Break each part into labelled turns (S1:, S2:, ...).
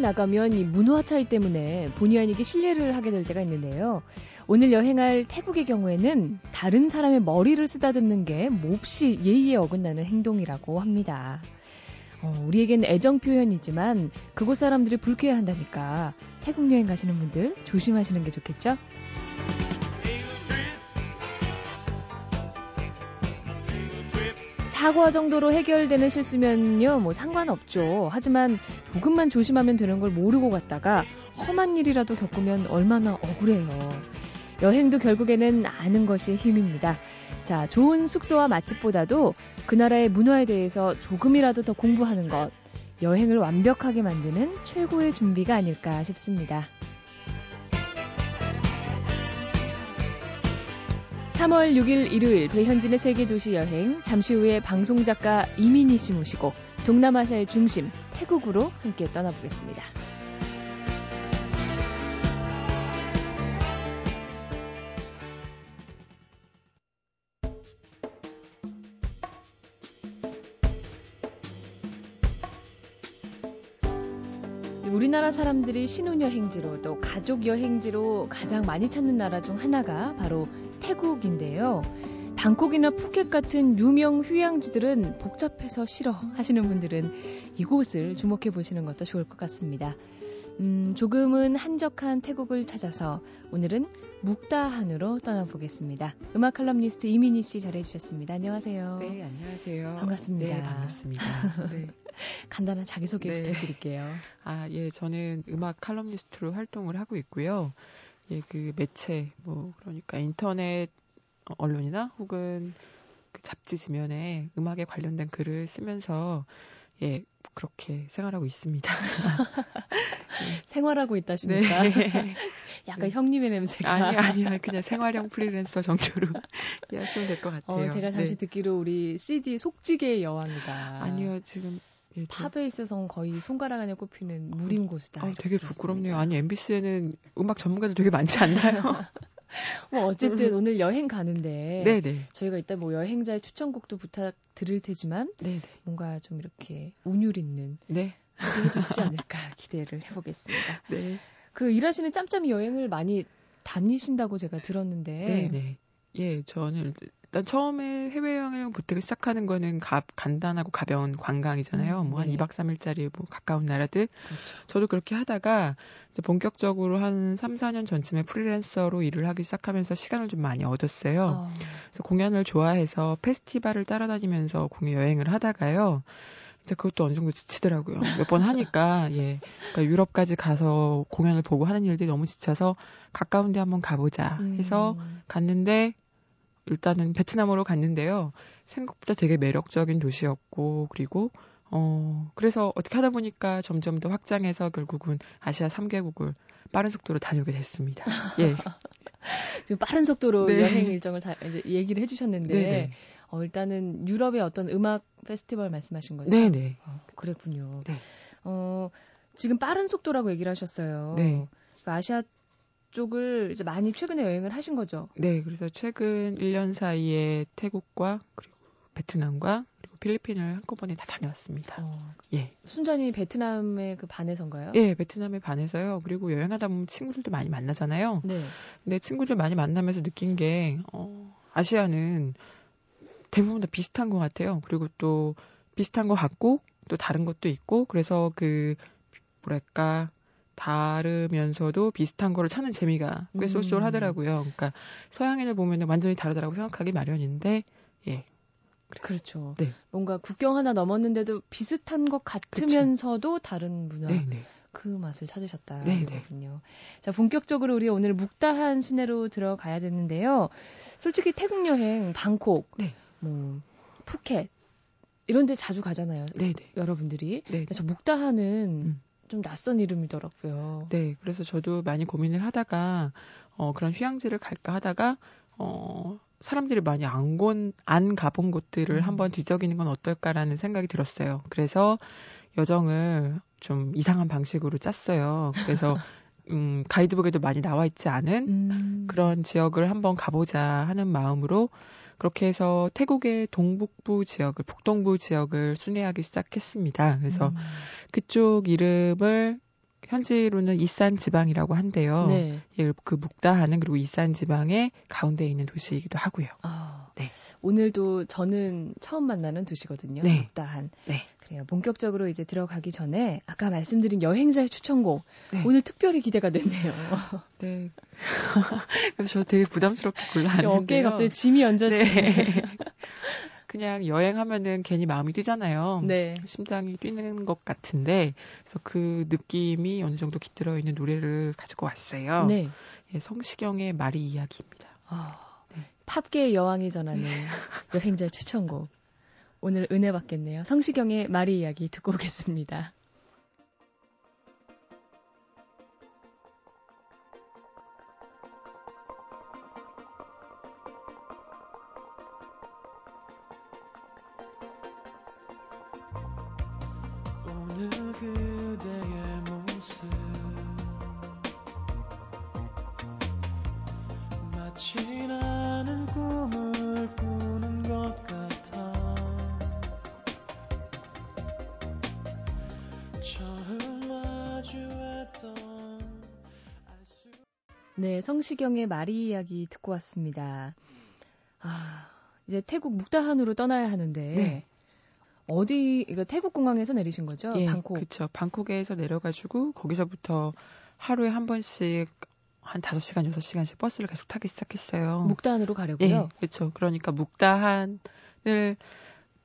S1: 나가면 이 문화 차이 때문에 본의 아니게 실례를 하게 될 때가 있는데요. 오늘 여행할 태국의 경우에는 다른 사람의 머리를 쓰다듬는 게 몹시 예의에 어긋나는 행동이라고 합니다. 어, 우리에겐 애정 표현이지만 그곳 사람들이 불쾌해한다니까 태국 여행 가시는 분들 조심하시는 게 좋겠죠? 사과 정도로 해결되는 실수면요, 뭐 상관없죠. 하지만 조금만 조심하면 되는 걸 모르고 갔다가 험한 일이라도 겪으면 얼마나 억울해요. 여행도 결국에는 아는 것이 힘입니다. 자, 좋은 숙소와 맛집보다도 그 나라의 문화에 대해서 조금이라도 더 공부하는 것, 여행을 완벽하게 만드는 최고의 준비가 아닐까 싶습니다. 3월 6일 일요일 배현진의 세계 도시 여행 잠시 후에 방송 작가 이민희 씨 모시고 동남아시아의 중심 태국으로 함께 떠나보겠습니다. 우리나라 사람들이 신혼여행지로 또 가족 여행지로 가장 많이 찾는 나라 중 하나가 바로 태국인데요. 방콕이나 푸켓 같은 유명 휴양지들은 복잡해서 싫어 하시는 분들은 이곳을 주목해 보시는 것도 좋을 것 같습니다. 음, 조금은 한적한 태국을 찾아서 오늘은 묵다한으로 떠나보겠습니다. 음악 칼럼니스트 이민희 씨 잘해주셨습니다. 안녕하세요.
S2: 네, 안녕하세요.
S1: 반갑습니다.
S2: 네, 반갑습니다. 네.
S1: 간단한 자기소개
S2: 네.
S1: 부탁드릴게요.
S2: 아, 예, 저는 음악 칼럼니스트로 활동을 하고 있고요. 예, 그 매체, 뭐, 그러니까 인터넷 언론이나 혹은 그 잡지 지면에 음악에 관련된 글을 쓰면서 예, 그렇게 생활하고 있습니다.
S1: 생활하고 있다시니까.
S2: 네.
S1: 약간 형님의 냄새가.
S2: 아니, 아니요. 그냥 생활형 프리랜서 정도로 이해하시면 될 것 같아요.
S1: 어, 제가 잠시
S2: 네.
S1: 듣기로 우리 CD 속지계의 여왕이다.
S2: 아니요, 지금. 예, 저-
S1: 팝에 있어서는 거의 손가락 안에 꼽히는 무림 고수다.
S2: 아, 되게. 부끄럽네요. 아니, MBC에는 음악 전문가들 되게 많지 않나요?
S1: 뭐 어쨌든 오늘 여행 가는데
S2: 네네.
S1: 저희가 이따 뭐 여행자의 추천곡도 부탁 드릴 테지만
S2: 네네.
S1: 뭔가 좀 이렇게 운율 있는
S2: 네.
S1: 소개해 주시지 않을까 기대를 해보겠습니다.
S2: 네.
S1: 그 일하시는 짬짬이 여행을 많이 다니신다고 제가 들었는데
S2: 네네. 예, 저는 일단 처음에 해외여행을 보태기 시작하는 거는 가, 간단하고 가벼운 관광이잖아요.
S1: 음,
S2: 뭐한
S1: 네.
S2: 2박 3일짜리 뭐 가까운 나라들.
S1: 그렇죠.
S2: 저도 그렇게 하다가 이제 본격적으로 한 3, 4년 전쯤에 프리랜서로 일을 하기 시작하면서 시간을 좀 많이 얻었어요.
S1: 어,
S2: 그래서 공연을 좋아해서 페스티벌을 따라다니면서 공연 여행을 하다가요. 이제 그것도 어느 정도 지치더라고요. 몇 번 하니까, 예. 그러니까 유럽까지 가서 공연을 보고 하는 일들이 너무 지쳐서 가까운 데 한번 가보자 해서
S1: 음,
S2: 갔는데, 일단은 베트남으로 갔는데요. 생각보다 되게 매력적인 도시였고, 그리고, 어, 그래서 어떻게 하다 보니까 점점 더 확장해서 결국은 아시아 3개국을 빠른 속도로 다녀오게 됐습니다. 예.
S1: 지금 빠른 속도로
S2: 네.
S1: 여행 일정을 다 이제 얘기를 해주셨는데
S2: 네네.
S1: 어, 일단은 유럽의 어떤 음악 페스티벌 말씀하신 거죠?
S2: 네네.
S1: 어, 그랬군요.
S2: 네.
S1: 어, 지금 빠른 속도라고 얘기를 하셨어요.
S2: 네.
S1: 그 아시아 쪽을 이제 많이 최근에 여행을 하신 거죠.
S2: 네, 그래서 최근 1년 사이에 태국과 그리고 베트남과 그리고 필리핀을 한꺼번에 다 다녀왔습니다.
S1: 어,
S2: 예.
S1: 순전히 베트남의 그 반에서인가요?
S2: 예, 베트남에 반해서요. 그리고 여행하다 보면 친구들도 많이 만나잖아요.
S1: 네.
S2: 근데 친구들 많이 만나면서 느낀 게, 어, 아시아는 대부분 다 비슷한 것 같아요. 그리고 또 비슷한 것 같고, 또 다른 것도 있고, 그래서 그, 뭐랄까, 다르면서도 비슷한 거를 찾는 재미가 꽤
S1: 음.
S2: 쏠쏠하더라고요. 그러니까 서양인을 보면 완전히 다르다라고 생각하기 마련인데, 예.
S1: 그렇죠.
S2: 네.
S1: 뭔가 국경 하나 넘었는데도 비슷한 것 같으면서도 다른 문화.
S2: 네, 네.
S1: 그 맛을 찾으셨다.
S2: 네,
S1: 이거군요. 자, 본격적으로 우리 오늘 묵다한 시내로 들어가야 되는데요. 솔직히 태국 여행, 방콕,
S2: 네.
S1: 뭐, 푸켓, 이런 데 자주 가잖아요.
S2: 네, 네.
S1: 여러분들이.
S2: 네.
S1: 그래서 묵다한은
S2: 음.
S1: 좀 낯선 이름이더라고요.
S2: 네, 그래서 저도 많이 고민을 하다가 어 그런 휴양지를 갈까 하다가 어 사람들이 많이 안, 곤, 안 가본 곳들을
S1: 음.
S2: 한번 뒤적이는 건 어떨까라는 생각이 들었어요. 그래서 여정을 좀 이상한 방식으로 짰어요. 그래서 음, 가이드북에도 많이 나와 있지 않은
S1: 음.
S2: 그런 지역을 한번 가보자 하는 마음으로 그렇게 해서 태국의 동북부 지역을, 북동부 지역을 순회하기 시작했습니다. 그래서
S1: 음.
S2: 그쪽 이름을 현지로는 이산 지방이라고 한대요.
S1: 네.
S2: 예, 그 묵다하는 그리고 이산 지방의 가운데 있는 도시이기도 하고요.
S1: 아,
S2: 네.
S1: 오늘도 저는 처음 만나는 도시거든요.
S2: 네.
S1: 묵다한.
S2: 네.
S1: 그래요. 본격적으로 이제 들어가기 전에 아까 말씀드린 여행자의 추천곡
S2: 네.
S1: 오늘 특별히 기대가 됐네요.
S2: 네. 그래서 저 되게 부담스럽게 골라왔는데요.
S1: 어깨에 갑자기 짐이 얹었어요.
S2: 네. 그냥 여행하면은 괜히 마음이 뛰잖아요.
S1: 네.
S2: 심장이 뛰는 것 같은데 그래서 그 느낌이 어느 정도 깃들어 있는 노래를 가지고 왔어요.
S1: 네.
S2: 예, 성시경의 마리 이야기입니다.
S1: 아,
S2: 네.
S1: 팝계의 여왕이 전하는 여행자의 추천곡. 오늘 은혜 받겠네요. 성시경의 마리 이야기 듣고 오겠습니다.
S3: 그대의 모습 마치 나는 꿈을 꾸는 것 같아 처음 마주했던 알수
S1: 네, 성시경의 마리 이야기 듣고 왔습니다. 아, 이제 태국 묵다한으로 떠나야 하는데
S2: 네.
S1: 어디 이거 태국 공항에서 내리신 거죠?
S2: 예,
S1: 방콕.
S2: 그렇죠. 방콕에서 내려가지고 거기서부터 하루에 한 번씩 한 5시간, 6시간씩 버스를 계속 타기 시작했어요.
S1: 묵다한으로 가려고요.
S2: 예, 그렇죠. 그러니까 묵다한을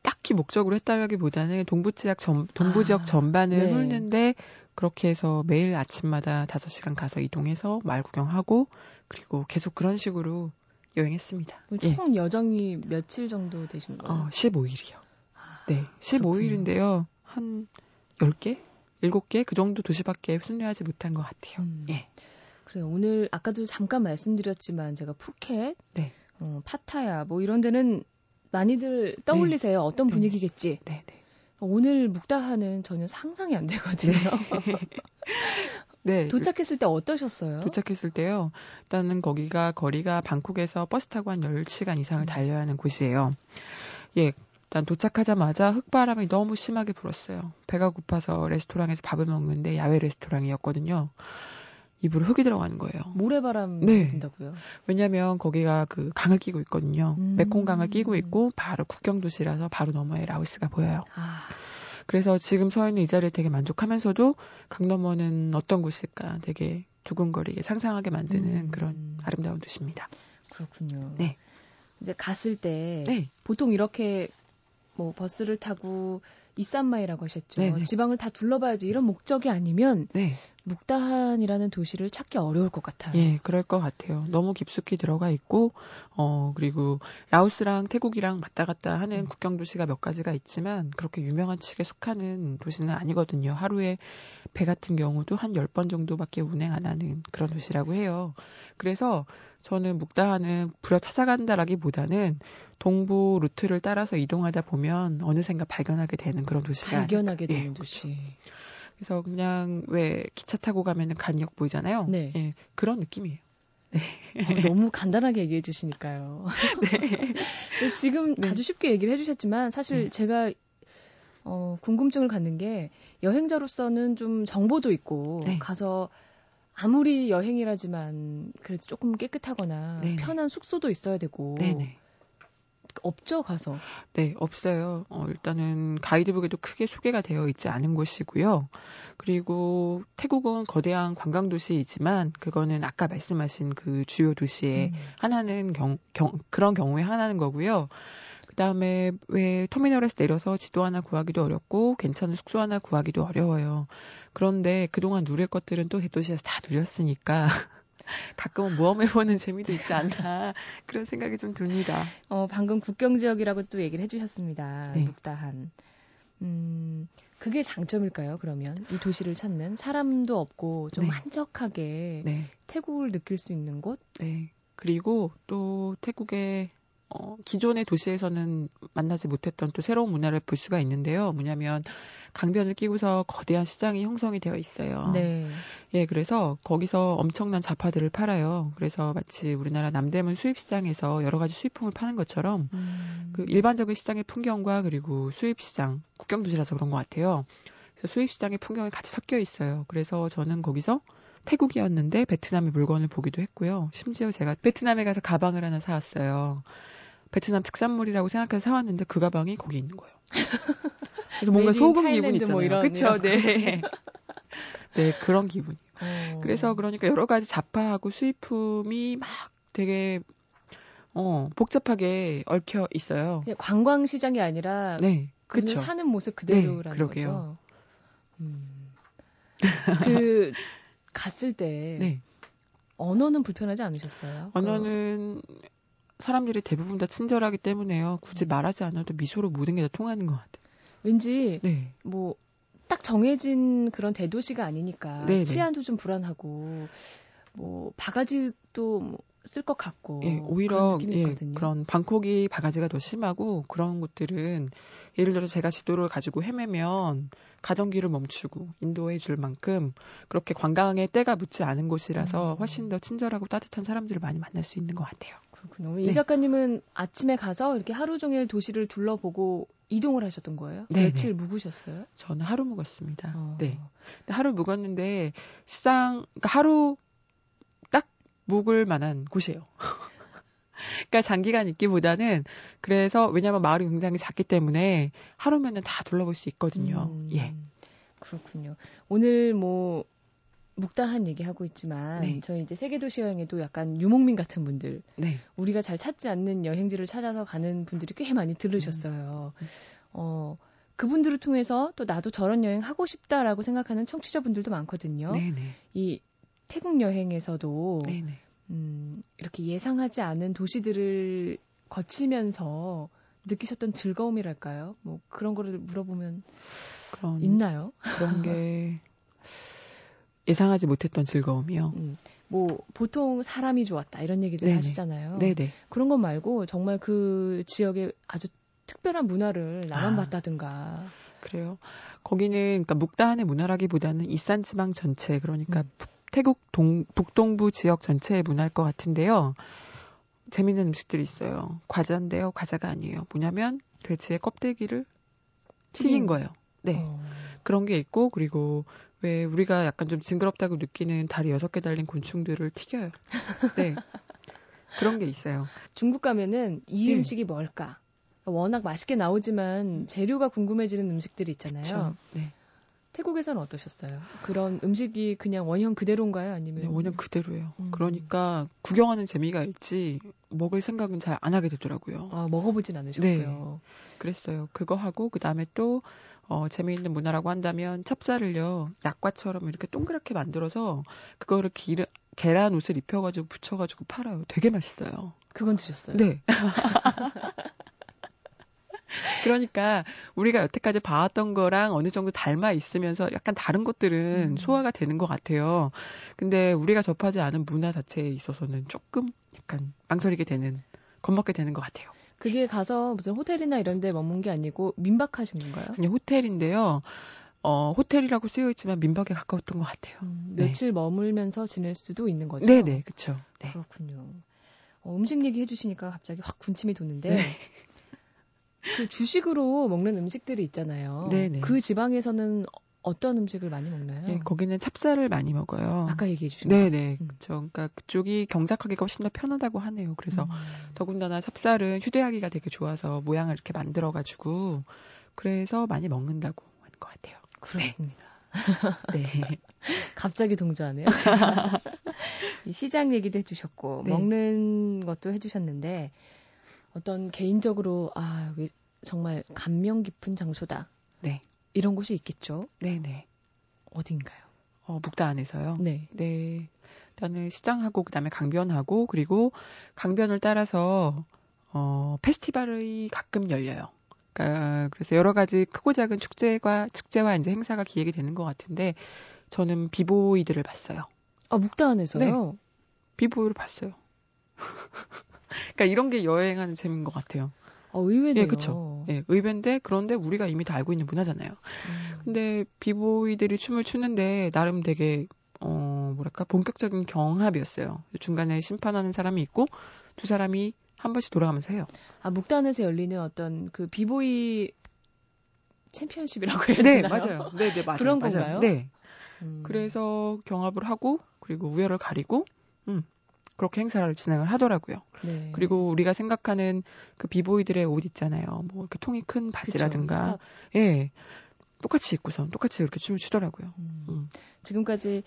S2: 딱히 목적으로 했다기보다는 동부 지역 전 동부 지역
S1: 아,
S2: 전반을
S1: 네.
S2: 훑는데 그렇게 해서 매일 아침마다 5시간 가서 이동해서 마을 구경하고 그리고 계속 그런 식으로 여행했습니다. 예.
S1: 총 여정이 며칠 정도 되신 거예요?
S2: 어, 15일이요.
S1: 아,
S2: 네, 15일인데요. 한 10개? 7개? 그 정도 도시밖에 순례하지 못한 것 같아요.
S1: 음.
S2: 예.
S1: 그래요. 오늘 아까도 잠깐 말씀드렸지만 제가 푸켓,
S2: 네.
S1: 어, 파타야 뭐 이런 데는 많이들 떠올리세요. 어떤
S2: 네.
S1: 분위기겠지.
S2: 네, 네.
S1: 오늘 묵다하는 전혀 상상이 안 되거든요.
S2: 네.
S1: 도착했을 때 어떠셨어요?
S2: 도착했을 때요. 일단은 거기가 거리가 방콕에서 버스 타고 한 10시간 이상을
S1: 음.
S2: 달려야 하는 곳이에요. 예. 일단 도착하자마자 흑바람이 너무 심하게 불었어요. 배가 고파서 레스토랑에서 밥을 먹는데 야외 레스토랑이었거든요. 입으로 흙이 들어가는 거예요.
S1: 모래바람
S2: 네.
S1: 분다고요?
S2: 왜냐면 거기가 그 강을 끼고 있거든요.
S1: 음.
S2: 메콩강을 끼고 있고 바로 국경 도시라서 바로 너머에 라오스가 보여요.
S1: 아,
S2: 그래서 지금 서 있는 이 자리에 되게 만족하면서도 강 너머는 어떤 곳일까 되게 두근거리게 상상하게 만드는
S1: 음.
S2: 그런 아름다운 도시입니다.
S1: 그렇군요.
S2: 네.
S1: 이제 갔을 때
S2: 네.
S1: 보통 이렇게 뭐 버스를 타고 이산마이라고 하셨죠.
S2: 네네.
S1: 지방을 다 둘러봐야지 이런 목적이 아니면
S2: 네.
S1: 묵다한이라는 도시를 찾기 어려울 것 같아요.
S2: 예, 그럴 것 같아요. 너무 깊숙이 들어가 있고, 어, 그리고 라오스랑 태국이랑 왔다 갔다 하는
S1: 음.
S2: 국경 도시가 몇 가지가 있지만, 그렇게 유명한 측에 속하는 도시는 아니거든요. 하루에 배 같은 경우도 한 10번 정도밖에 운행 안 하는 그런 도시라고 해요. 그래서 저는 묵다하는 부려 찾아간다라기 보다는 동부 루트를 따라서 이동하다 보면 어느샌가 발견하게 되는 그런 도시가
S1: 발견하게
S2: 아닐까. 예,
S1: 되는 도시.
S2: 그래서 그냥 왜 기차 타고 가면은 간역 보이잖아요.
S1: 네.
S2: 예, 그런 느낌이에요.
S1: 어, 너무 간단하게 얘기해 주시니까요. 근데 지금
S2: 네.
S1: 아주 쉽게 얘기를 해 주셨지만 사실
S2: 네.
S1: 제가 어, 궁금증을 갖는 게 여행자로서는 좀 정보도 있고
S2: 네.
S1: 가서 아무리 여행이라지만 그래도 조금 깨끗하거나
S2: 네네.
S1: 편한 숙소도 있어야 되고
S2: 네네.
S1: 없죠 가서
S2: 네, 없어요. 어, 일단은 가이드북에도 크게 소개가 되어 있지 않은 곳이고요. 그리고 태국은 거대한 관광 도시이지만 그거는 아까 말씀하신 그 주요 도시의
S1: 음.
S2: 하나는 경, 경- 그런 경우에 하나는 거고요. 그 다음에 왜 터미널에서 내려서 지도 하나 구하기도 어렵고 괜찮은 숙소 하나 구하기도 어려워요. 그런데 그동안 누릴 것들은 또 대도시에서 다 누렸으니까 가끔은 모험해보는 재미도 있지 않나 그런 생각이 좀 듭니다.
S1: 어, 방금 국경 지역이라고 또 얘기를 해주셨습니다.
S2: 네.
S1: 묵다한. 음, 그게 장점일까요? 그러면 이 도시를 찾는 사람도 없고 좀
S2: 네.
S1: 한적하게
S2: 네.
S1: 태국을 느낄 수 있는 곳?
S2: 네. 그리고 또 태국의 어, 기존의 도시에서는 만나지 못했던 또 새로운 문화를 볼 수가 있는데요. 뭐냐면 강변을 끼고서 거대한 시장이 형성이 되어 있어요.
S1: 네.
S2: 예, 그래서 거기서 엄청난 잡화들을 팔아요. 그래서 마치 우리나라 남대문 수입시장에서 여러 가지 수입품을 파는 것처럼
S1: 음,
S2: 그 일반적인 시장의 풍경과 그리고 수입시장, 국경도시라서 그런 것 같아요. 그래서 수입 시장의 풍경이 같이 섞여 있어요. 그래서 저는 거기서 태국이었는데 베트남의 물건을 보기도 했고요. 심지어 제가 베트남에 가서 가방을 하나 사왔어요. 베트남 특산물이라고 생각해서 사왔는데 그 가방이 거기 있는 거예요. 그래서 뭔가 소금 기분 있잖아요.
S1: 뭐 이런-
S2: 그렇죠,
S1: 이런
S2: 네. 네, 그런 기분이.
S1: 어.
S2: 그래서 그러니까 여러 가지 잡화하고 수입품이 막 되게 어 복잡하게 얽혀 있어요.
S1: 관광 시장이 아니라
S2: 네, 그렇죠.
S1: 사는 모습 그대로라는
S2: 네, 그러게요.
S1: 거죠. 음. 그 갔을 때
S2: 네,
S1: 언어는 불편하지 않으셨어요?
S2: 언어는 사람들이 대부분 다 친절하기 때문에요. 굳이
S1: 음.
S2: 말하지 않아도 미소로 모든 게 다 통하는 것 같아요.
S1: 그 왠지
S2: 네,
S1: 뭐 딱 정해진 그런 대도시가 아니니까
S2: 네네.
S1: 치안도 좀 불안하고 뭐 바가지도 뭐 쓸것 같고
S2: 예,
S1: 그런
S2: 오히려
S1: 느낌이
S2: 예. 그런 방콕이 바가지가 더 심하고 그런 곳들은 예를 들어 제가 지도를 가지고 헤매면 가정기를 멈추고 인도해 줄 만큼 그렇게 관광의 때가 묻지 않은 곳이라서
S1: 음.
S2: 훨씬 더 친절하고 따뜻한 사람들을 많이 만날 수 있는 것 같아요.
S1: 그렇군요.
S2: 네.
S1: 이 작가님은 아침에 가서 이렇게 하루 종일 도시를 둘러보고 이동을 하셨던 거예요?
S2: 네네.
S1: 며칠 묵으셨어요?
S2: 저는 하루 묵었습니다.
S1: 어.
S2: 네. 하루 묵었는데 시장 그러니까 하루 딱 묵을 만한 곳이에요. 그러니까 장기간 있기보다는 그래서 왜냐하면 마을이 굉장히 작기 때문에 하루면은 다 둘러볼 수 있거든요.
S1: 음,
S2: 예.
S1: 그렇군요. 오늘 뭐 묵다한 얘기하고 있지만
S2: 네.
S1: 저희 이제 세계 도시 여행에도 약간 유목민 같은 분들
S2: 네.
S1: 우리가 잘 찾지 않는 여행지를 찾아서 가는 분들이 꽤 많이 들으셨어요.
S2: 음.
S1: 어, 그분들을 통해서 또 나도 저런 여행 하고 싶다라고 생각하는 청취자분들도 많거든요.
S2: 네네.
S1: 이 태국 여행에서도
S2: 네네.
S1: 음, 이렇게 예상하지 않은 도시들을 거치면서 느끼셨던 즐거움이랄까요? 뭐 그런 거를 물어보면
S2: 그런
S1: 있나요?
S2: 그런 게 예상하지 못했던 즐거움이요.
S1: 음, 뭐 보통 사람이 좋았다 이런 얘기들
S2: 네네.
S1: 하시잖아요.
S2: 네네.
S1: 그런 것 말고 정말 그 지역의 아주 특별한 문화를 나만
S2: 아.
S1: 봤다든가.
S2: 그래요. 거기는 그러니까 묵다한의 문화라기보다는 이산 지방 전체 그러니까
S1: 음.
S2: 북- 태국 동 북동부 지역 전체의 문화일 것 같은데요. 재밌는 음식들이 있어요. 과자인데요. 과자가 아니에요. 뭐냐면 돼지의 껍데기를 튀긴
S1: 튀긴
S2: 거예요. 네.
S1: 어,
S2: 그런 게 있고 그리고 왜 우리가 약간 좀 징그럽다고 느끼는 다리 여섯 개 달린 곤충들을 튀겨요. 네. 그런 게 있어요.
S1: 중국 가면은 이
S2: 예.
S1: 음식이 뭘까? 워낙 맛있게 나오지만 재료가 궁금해지는 음식들이 있잖아요.
S2: 그렇죠. 네.
S1: 태국에서는 어떠셨어요? 그런 음식이 그냥 원형 그대로인가요? 아니면
S2: 네, 원형 그대로예요.
S1: 음.
S2: 그러니까 구경하는 재미가 있지 먹을 생각은 잘 안 하게 되더라고요.
S1: 아, 먹어보진 않으셨고요.
S2: 그랬어요. 그거 하고 그 다음에 또 어, 재미있는 문화라고 한다면 찹쌀을요 약과처럼 이렇게 동그랗게 만들어서 그거를 기르, 계란 옷을 입혀가지고 붙여가지고 팔아요. 되게 맛있어요.
S1: 그건 드셨어요?
S2: 네. 그러니까 우리가 여태까지 봐왔던 거랑 어느 정도 닮아 있으면서 약간 다른 것들은
S1: 음.
S2: 소화가 되는 것 같아요. 근데 우리가 접하지 않은 문화 자체에 있어서는 조금 약간 망설이게 되는, 겁먹게 되는 것 같아요.
S1: 그게 가서 무슨 호텔이나 이런 데 머문 게 아니고 민박하신 건가요?
S2: 그냥 호텔인데요. 어, 호텔이라고 쓰여 있지만 민박에 가까웠던 것 같아요.
S1: 음,
S2: 네.
S1: 며칠 머물면서 지낼 수도 있는 거죠?
S2: 네네, 그쵸. 네.
S1: 그렇군요. 어, 음식 얘기 해주시니까 갑자기 확 군침이 도는데
S2: 네.
S1: 그 주식으로 먹는 음식들이 있잖아요.
S2: 네네.
S1: 그 지방에서는 어떤 음식을 많이 먹나요?
S2: 네, 거기는 찹쌀을 많이 먹어요.
S1: 아까 얘기해 주신 거.
S2: 네네,
S1: 음.
S2: 그쵸. 그러니까 그쪽이 경작하기가 훨씬 더 편하다고 하네요. 그래서
S1: 음.
S2: 더군다나 찹쌀은 휴대하기가 되게 좋아서 모양을 이렇게 만들어 가지고 그래서 많이 먹는다고 하는 것 같아요.
S1: 그렇습니다.
S2: 네.
S1: 갑자기 동조하네요. 시장 얘기도 해주셨고
S2: 네.
S1: 먹는 것도 해주셨는데 어떤 개인적으로 아 여기 정말 감명 깊은 장소다.
S2: 네.
S1: 이런 곳이 있겠죠.
S2: 네네.
S1: 어딘가요?
S2: 어, 묵다 안에서요.
S1: 네.
S2: 네. 일단은 시장하고 그다음에 강변하고 그리고 강변을 따라서 어, 페스티벌이 가끔 열려요. 그러니까 그래서 여러 가지 크고 작은 축제가 축제와 이제 행사가 기획이 되는 것 같은데 저는 비보이들을 봤어요.
S1: 아 묵다 안에서요.
S2: 비보이를 봤어요. 그러니까 이런 게 여행하는 재미인 것 같아요.
S1: 아 의외네요.
S2: 예, 그쵸. 예, 의외인데 그런데 우리가 이미 다 알고 있는 문화잖아요.
S1: 음.
S2: 근데 비보이들이 춤을 추는데 나름 되게 어 뭐랄까 본격적인 경합이었어요. 중간에 심판하는 사람이 있고 두 사람이 한 번씩 돌아가면서 해요.
S1: 아 묵다안에서 열리는 어떤 그 비보이 챔피언십이라고 해야
S2: 네,
S1: 되나요?
S2: 맞아요. 네, 네, 맞아요.
S1: 그런
S2: 맞아요.
S1: 건가요?
S2: 네.
S1: 음.
S2: 그래서 경합을 하고 그리고 우열을 가리고 음. 그렇게 행사를 진행을 하더라고요.
S1: 네.
S2: 그리고 우리가 생각하는 그 비보이들의 옷 있잖아요. 뭐 이렇게 통이 큰 바지라든가
S1: 그쵸.
S2: 예. 똑같이 입고선 똑같이 이렇게 춤을 추더라고요.
S1: 음.
S2: 음.
S1: 지금까지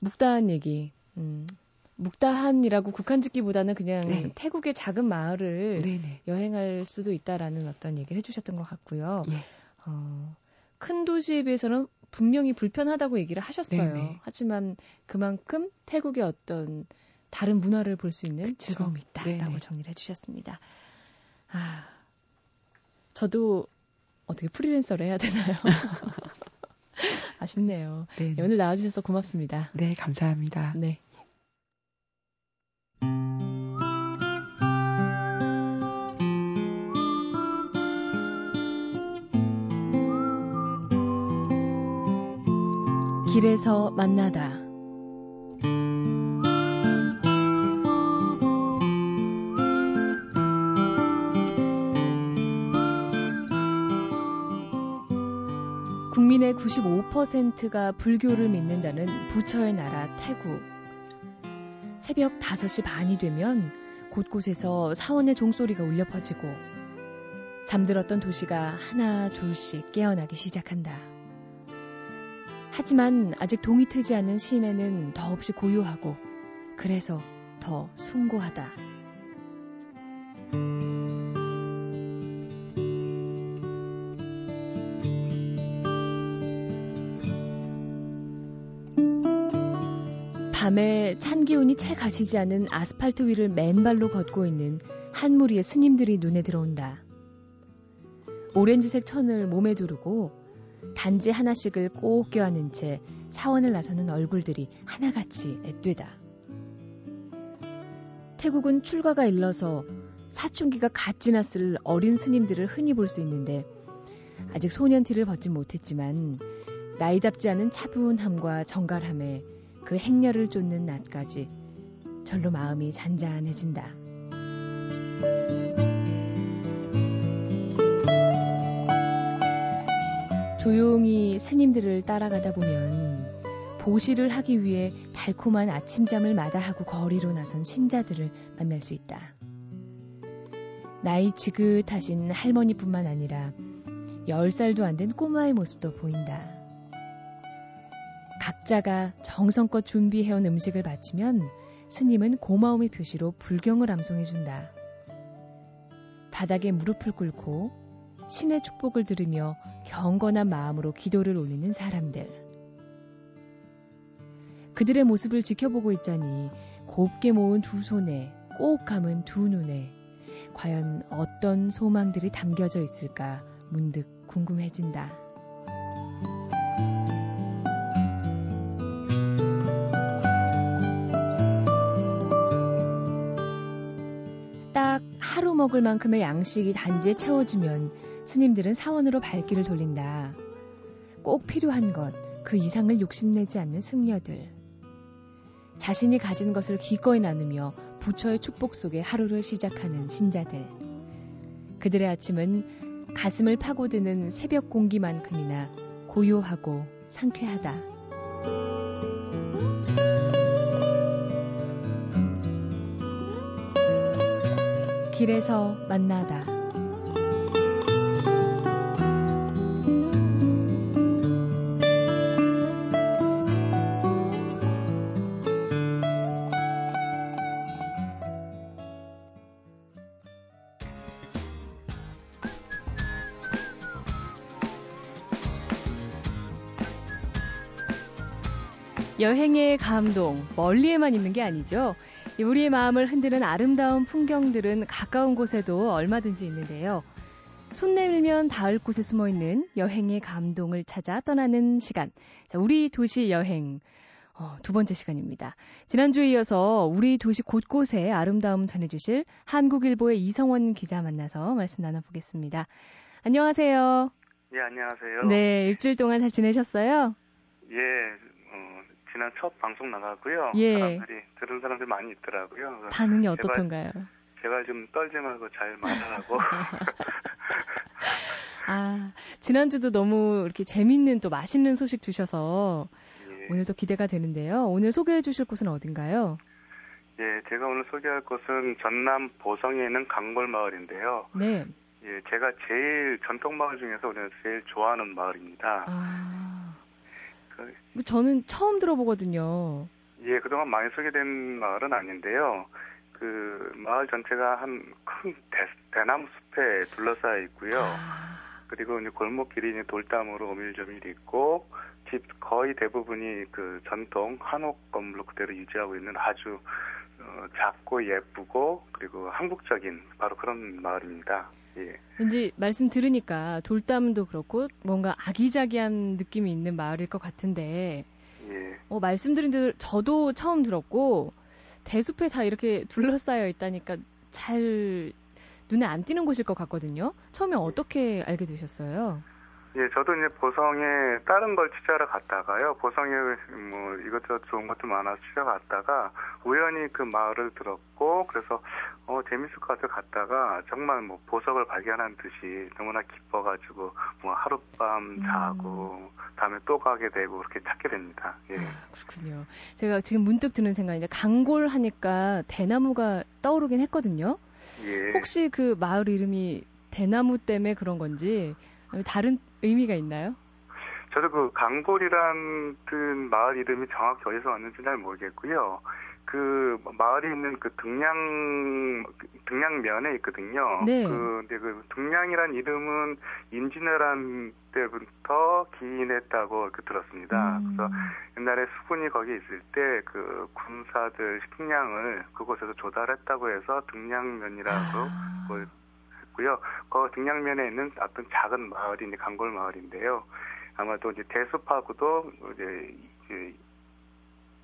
S1: 묵다한 얘기, 음, 묵다한이라고 국한 짓기보다는 그냥
S2: 네.
S1: 태국의 작은 마을을
S2: 네, 네.
S1: 여행할 수도 있다라는 어떤 얘기를 해주셨던 것 같고요.
S2: 예.
S1: 어, 큰 도시에 비해서는 분명히 불편하다고 얘기를 하셨어요.
S2: 네네.
S1: 하지만 그만큼 태국의 어떤 다른 문화를 볼 수 있는
S2: 그쵸.
S1: 즐거움이 있다라고
S2: 네네.
S1: 정리를 해주셨습니다. 아, 저도 어떻게 프리랜서를 해야 되나요? 아쉽네요.
S2: 네.
S1: 네, 오늘 나와주셔서 고맙습니다.
S2: 네, 감사합니다.
S1: 네. 길에서 만나다. 국민의 95%가 불교를 믿는다는 부처의 나라 태국. 새벽 5시 반이 되면 곳곳에서 사원의 종소리가 울려 퍼지고 잠들었던 도시가 하나 둘씩 깨어나기 시작한다. 하지만 아직 동이 트지 않은 시내는 더없이 고요하고 그래서 더 숭고하다. 밤에 찬 기운이 채 가시지 않은 아스팔트 위를 맨발로 걷고 있는 한 무리의 스님들이 눈에 들어온다. 오렌지색 천을 몸에 두르고 단지 하나씩을 꼭 껴안은 채 사원을 나서는 얼굴들이 하나같이 앳되다. 태국은 출가가 일러서 사춘기가 갓 지났을 어린 스님들을 흔히 볼 수 있는데 아직 소년티를 벗지 못했지만 나이답지 않은 차분함과 정갈함에 그 행렬을 쫓는 낮까지 절로 마음이 잔잔해진다. 조용히 스님들을 따라가다 보면 보시를 하기 위해 달콤한 아침잠을 마다하고 거리로 나선 신자들을 만날 수 있다. 나이 지긋하신 할머니뿐만 아니라 10살도 안 된 꼬마의 모습도 보인다. 각자가 정성껏 준비해온 음식을 바치면 스님은 고마움의 표시로 불경을 암송해준다. 바닥에 무릎을 꿇고 신의 축복을 들으며 경건한 마음으로 기도를 올리는 사람들. 그들의 모습을 지켜보고 있자니 곱게 모은 두 손에 꼭 감은 두 눈에 과연 어떤 소망들이 담겨져 있을까 문득 궁금해진다. 딱 하루 먹을 만큼의 양식이 단지에 채워지면 스님들은 사원으로 발길을 돌린다. 꼭 필요한 것, 그 이상을 욕심내지 않는 승려들. 자신이 가진 것을 기꺼이 나누며 부처의 축복 속에 하루를 시작하는 신자들. 그들의 아침은 가슴을 파고드는 새벽 공기만큼이나 고요하고 상쾌하다. 길에서 만나다. 여행의 감동, 멀리에만 있는 게 아니죠. 우리의 마음을 흔드는 아름다운 풍경들은 가까운 곳에도 얼마든지 있는데요. 손 내밀면 닿을 곳에 숨어 있는 여행의 감동을 찾아 떠나는 시간. 자, 우리 도시 여행. 어, 두 번째 시간입니다. 지난주에 이어서 우리 도시 곳곳에 아름다움 전해주실 한국일보의 이성원 기자 만나서 말씀 나눠보겠습니다. 안녕하세요.
S4: 예, 안녕하세요.
S1: 네, 일주일 동안 잘 지내셨어요?
S4: 예, 어, 지난 첫 방송 나가고요.
S1: 예.
S4: 사람들이, 사람들 많이 있더라고요.
S1: 반응이
S4: 제발-
S1: 어떻던가요?
S4: 제발 좀 떨지 말고 잘 말하라고.
S1: 아, 지난주도 너무 이렇게 재밌는 또 맛있는 소식 주셔서
S4: 예.
S1: 오늘도 기대가 되는데요. 오늘 소개해 주실 곳은 어딘가요?
S4: 예, 제가 오늘 소개할 곳은 전남 보성에 있는 강골 마을인데요.
S1: 네.
S4: 예, 제가 제일 전통 마을 중에서 오늘 제일 좋아하는 마을입니다.
S1: 아,
S4: 그,
S1: 저는 처음 들어보거든요.
S4: 예, 그동안 많이 소개된 마을은 아닌데요. 그 마을 전체가 한 큰 대나무 숲에 둘러싸여 있고요.
S1: 아,
S4: 그리고 이제 골목길이 이제 돌담으로 오밀조밀 있고 집 거의 대부분이 그 전통 한옥 건물로 그대로 유지하고 있는 아주 어, 작고 예쁘고 그리고 한국적인 바로 그런 마을입니다. 예.
S1: 왠지 말씀 들으니까 돌담도 그렇고 뭔가 아기자기한 느낌이 있는 마을일 것 같은데
S4: 예.
S1: 어, 말씀드린 대로 저도 처음 들었고 대숲에 다 이렇게 둘러싸여 있다니까 잘 눈에 안 띄는 곳일 것 같거든요. 처음에 어떻게 알게 되셨어요?
S4: 예, 저도 이제 보성에 다른 걸 취재하러 갔다가요. 보성에 뭐 이것저것 좋은 것도 많아서 취재 갔다가 우연히 그 마을을 들었고 그래서 어 재밌을 것 같아 갔다가 정말 뭐 보석을 발견한 듯이 너무나 기뻐가지고 뭐 하룻밤
S1: 음.
S4: 자고 다음에 또 가게 되고 그렇게 찾게 됩니다. 예.
S1: 아, 그렇군요. 제가 지금 문득 드는 생각인데 강골 하니까 대나무가 떠오르긴 했거든요.
S4: 예.
S1: 혹시 그 마을 이름이 대나무 때문에 그런 건지 다른 의미가 있나요?
S4: 저도 그 강골이란 뜻 마을 이름이 정확히 어디서 왔는지 잘 모르겠고요. 그 마을이 있는 그 등량 등량면에 있거든요.
S1: 네.
S4: 그 근데 그 등량이란 이름은 임진왜란 때부터 기인했다고 그 들었습니다.
S1: 음,
S4: 그래서 옛날에 수군이 거기 있을 때 그 군사들 식량을 그곳에서 조달했다고 해서 등량면이라고
S1: 아,
S4: 뭐 있고요. 그 등량면에 있는 어떤 작은 마을이 이제 강골 마을인데요. 아마도 이제 대숲하고도 이제 그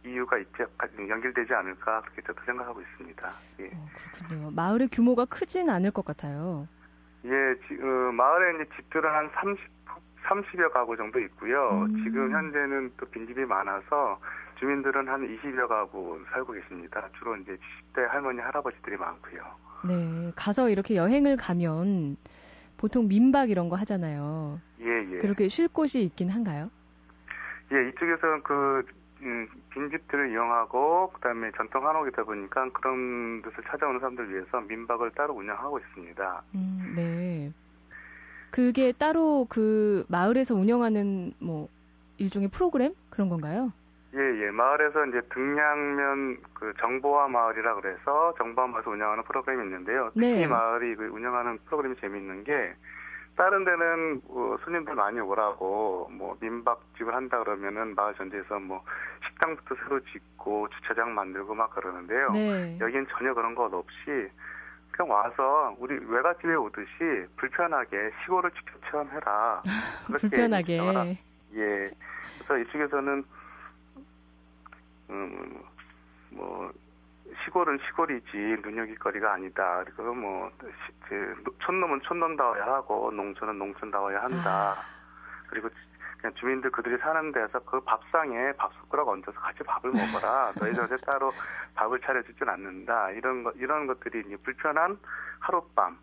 S4: 이유가 있지 연결되지 않을까 그렇게 저도 생각하고 있습니다. 예,
S1: 어, 그렇군요. 마을의 규모가 크진 않을 것 같아요.
S4: 예 지, 어, 마을에 이제 집들은 한 30, 30여 가구 정도 있고요.
S1: 음.
S4: 지금 현재는 또 빈집이 많아서 주민들은 한 20여 가구 살고 계십니다. 주로 이제 70대 할머니 할아버지들이 많고요.
S1: 네, 가서 이렇게 여행을 가면 보통 민박 이런 거 하잖아요.
S4: 예, 예.
S1: 그렇게 쉴 곳이 있긴 한가요?
S4: 예, 이쪽에서는 그 음, 빈집들을 이용하고 그다음에 전통 한옥이다 보니까 그런 데을 찾아오는 사람들 위해서 민박을 따로 운영하고 있습니다.
S1: 음, 네. 그게 따로 그 마을에서 운영하는 뭐 일종의 프로그램 그런 건가요?
S4: 예, 예. 마을에서 이제 등량면 그 정보화 마을이라 그래서 정보화 마을에서 운영하는 프로그램이 있는데요. 특히
S1: 네.
S4: 마을이 그 운영하는 프로그램이 재미있는 게 다른 데는 뭐 손님들 많이 오라고 뭐 민박집을 한다 그러면은 마을 전체에서 뭐 식당부터 새로 짓고 주차장 만들고 막 그러는데요.
S1: 네.
S4: 여긴 전혀 그런 것 없이 그냥 와서 우리 외갓집에 오듯이 불편하게 시골을 직접 체험해라. 그렇게
S1: 불편하게.
S4: 예. 그래서 이쪽에서는 음, 뭐 시골은 시골이지 눈여깃거리가 아니다. 그리고 뭐 시- 그 촌놈은 촌놈다워야 하고 농촌은 농촌다워야 한다.
S1: 아.
S4: 그리고 그냥 주민들 그들이 사는 데서 그 밥상에 밥 숟가락 얹어서 같이 밥을 먹어라. 너희들한테 따로 밥을 차려주진 않는다. 이런 것 이런 것들이 이제 불편한 하룻밤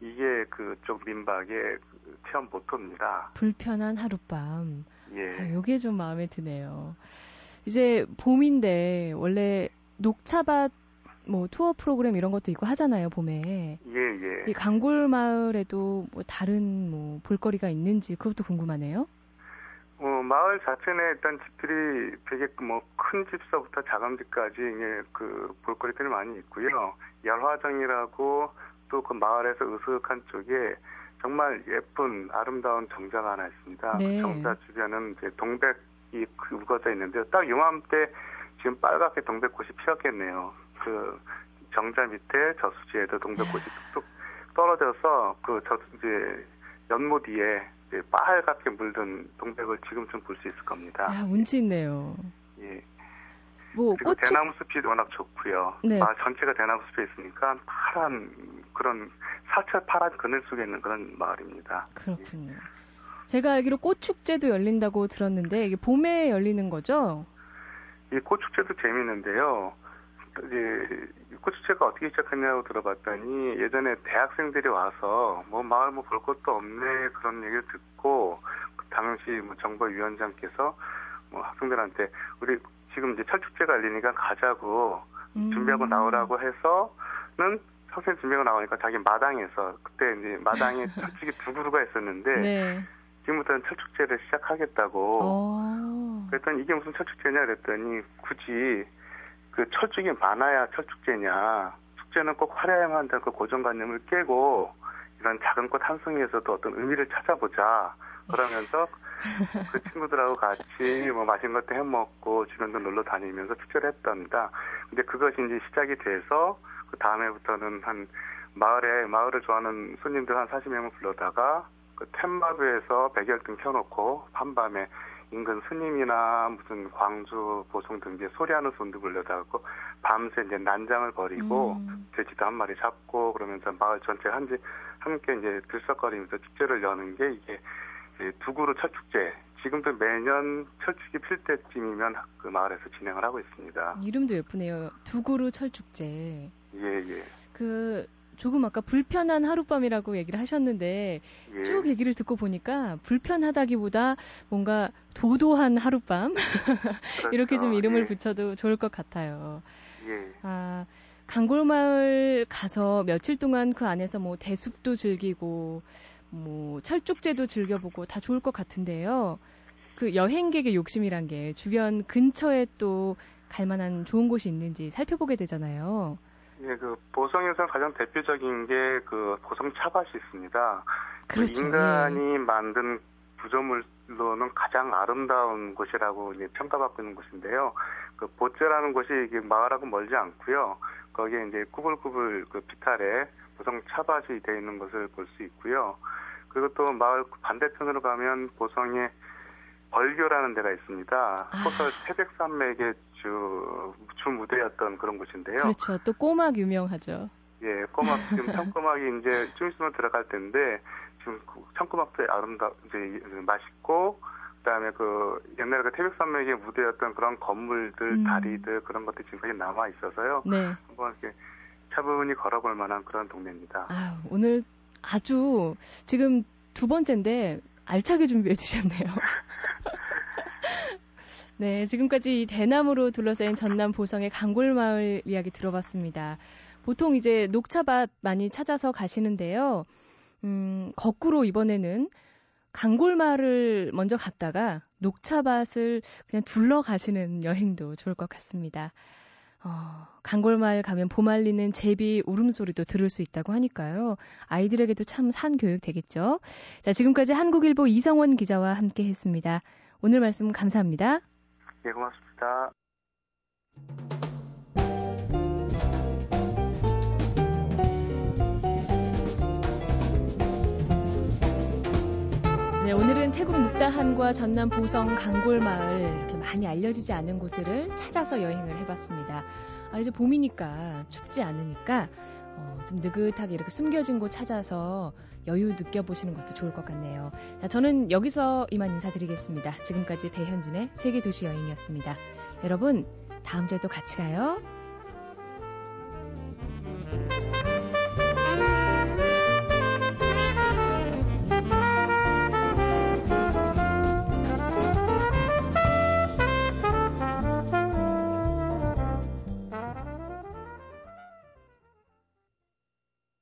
S4: 이게 그쪽 민박의 그 체험 모토입니다.
S1: 불편한 하룻밤.
S4: 예.
S1: 아, 요게 좀 마음에 드네요. 이제 봄인데 원래 녹차밭 뭐 투어 프로그램 이런 것도 있고 하잖아요 봄에.
S4: 예, 예.
S1: 이 강골 마을에도 뭐 다른 뭐 볼거리가 있는지 그것도 궁금하네요.
S4: 어, 마을 자체는 일단 집들이 되게 뭐 큰 집서부터 작은 집까지 이게 그 볼거리들이 많이 있고요. 열화정이라고 또 그 마을에서 으슥한 쪽에 정말 예쁜 아름다운 정자가 하나 있습니다.
S1: 네.
S4: 그 정자 주변은 이제 동백 이그 우거져 있는데요. 딱 요맘때 지금 빨갛게 동백꽃이 피었겠네요. 그 정자 밑에 저수지에도 동백꽃이 뚝뚝 떨어져서 그저 이제 연못 위에 빨갛게 물든 동백을 지금쯤 볼 수 있을 겁니다.
S1: 야 운치 있네요.
S4: 예.
S1: 뭐
S4: 그리고
S1: 꽃.
S4: 대나무 숲이 워낙 좋고요.
S1: 네.
S4: 마을 전체가 대나무 숲에 있으니까 파란 그런 사철 파란 그늘 속에 있는 그런 마을입니다.
S1: 그렇군요. 제가 알기로 꽃 축제도 열린다고 들었는데 이게 봄에 열리는 거죠?
S4: 이 꽃축제도 재밌는데요. 이제 꽃축제가 어떻게 시작했냐고 들어봤더니 예전에 대학생들이 와서 뭐 마을 뭐 볼 것도 없네 그런 얘기를 듣고 그 당시 뭐 정보위원장께서 뭐 학생들한테 우리 지금 이제 철축제가 열리니까 가자고
S1: 음.
S4: 준비하고 나오라고 해서는 선생님 준비하고 나오니까 자기 마당에서 그때 이제 마당에 철쭉이 두 그루가 있었는데
S1: 네.
S4: 지금부터는 철축제를 시작하겠다고
S1: 어.
S4: 그랬더니 이게 무슨 철축제냐 그랬더니 굳이 그 철쭉이 많아야 철축제냐 축제는 꼭 화려해야만 한다는 그 고정관념을 깨고 이런 작은 꽃 한 송이에서도 어떤 의미를 찾아보자 그러면서 그 친구들하고 같이 뭐 맛있는 것도 해 먹고 주변도 놀러 다니면서 축제를 했답니다. 근데 그것이 이제 시작이 돼서 그 다음에부터는 한 마을에 마을을 좋아하는 손님들 한 40명을 불러다가 그 템마루에서 백열등 켜놓고 한밤에 인근 스님이나 무슨 광주 보성 등지에 소리하는 손도 불려다고 밤새 이제 난장을 벌이고
S1: 음.
S4: 돼지도 한 마리 잡고 그러면서 마을 전체 한지 함께 이제 들썩거리면서 축제를 여는 게 이게 두구루 철축제. 지금도 매년 철축이 필 때쯤이면 그 마을에서 진행을 하고 있습니다.
S1: 이름도 예쁘네요. 두구루 철축제.
S4: 예, 예.
S1: 그 조금 아까 불편한 하룻밤이라고 얘기를 하셨는데
S4: 예.
S1: 쭉 얘기를 듣고 보니까 불편하다기보다 뭔가 도도한 하룻밤 이렇게 좀
S4: 그렇죠.
S1: 이름을
S4: 예.
S1: 붙여도 좋을 것 같아요.
S4: 예.
S1: 아, 강골마을 가서 며칠 동안 그 안에서 뭐 대숲도 즐기고 뭐 철쭉제도 즐겨보고 다 좋을 것 같은데요. 그 여행객의 욕심이란 게 주변 근처에 또 갈만한 좋은 곳이 있는지 살펴보게 되잖아요.
S4: 예, 그 보성에서 가장 대표적인 게 그 보성 차밭이 있습니다. 그
S1: 그렇죠.
S4: 인간이 만든 구조물로는 가장 아름다운 곳이라고 이제 평가받고 있는 곳인데요. 그 보째라는 곳이 이게 마을하고 멀지 않고요. 거기에 이제 꾸불꾸불 그 비탈에 보성 차밭이 되어 있는 것을 볼 수 있고요. 그리고 또 마을 반대편으로 가면 보성에 벌교라는 데가 있습니다.
S1: 아.
S4: 소설 태백산맥의 주, 주 무대였던 그런 곳인데요.
S1: 그렇죠. 또 꼬막 유명하죠.
S4: 예, 꼬막, 지금 청꼬막이 이제 좀 있으면 들어갈 텐데, 지금 그 청꼬막도 아름다, 이제 맛있고, 그 다음에 그 옛날에 그 태백산맥의 무대였던 그런 건물들,
S1: 음.
S4: 다리들, 그런 것들이 지금까지 남아 있어서요.
S1: 네.
S4: 한번 이렇게 차분히 걸어볼 만한 그런 동네입니다.
S1: 아, 오늘 아주 지금 두 번째인데 알차게 준비해 주셨네요. 네, 지금까지 이 대나무로 둘러싸인 전남 보성의 강골마을 이야기 들어봤습니다. 보통 이제 녹차밭 많이 찾아서 가시는데요. 음, 거꾸로 이번에는 강골마을을 먼저 갔다가 녹차밭을 그냥 둘러 가시는 여행도 좋을 것 같습니다. 어, 강골마을 가면 봄알리는 제비 울음소리도 들을 수 있다고 하니까요. 아이들에게도 참 산 교육 되겠죠. 자, 지금까지 한국일보 이성원 기자와 함께 했습니다. 오늘 말씀 감사합니다.
S4: 예, 고맙습니다.
S1: 네, 오늘은 태국 묵다한과 전남 보성 강골마을 이렇게 많이 알려지지 않은 곳들을 찾아서 여행을 해봤습니다. 아, 이제 봄이니까 춥지 않으니까 어, 좀 느긋하게 이렇게 숨겨진 곳 찾아서 여유 느껴보시는 것도 좋을 것 같네요. 자, 저는 여기서 이만 인사드리겠습니다. 지금까지 배현진의 세계 도시 여행이었습니다. 여러분, 다음 주에 또 같이 가요.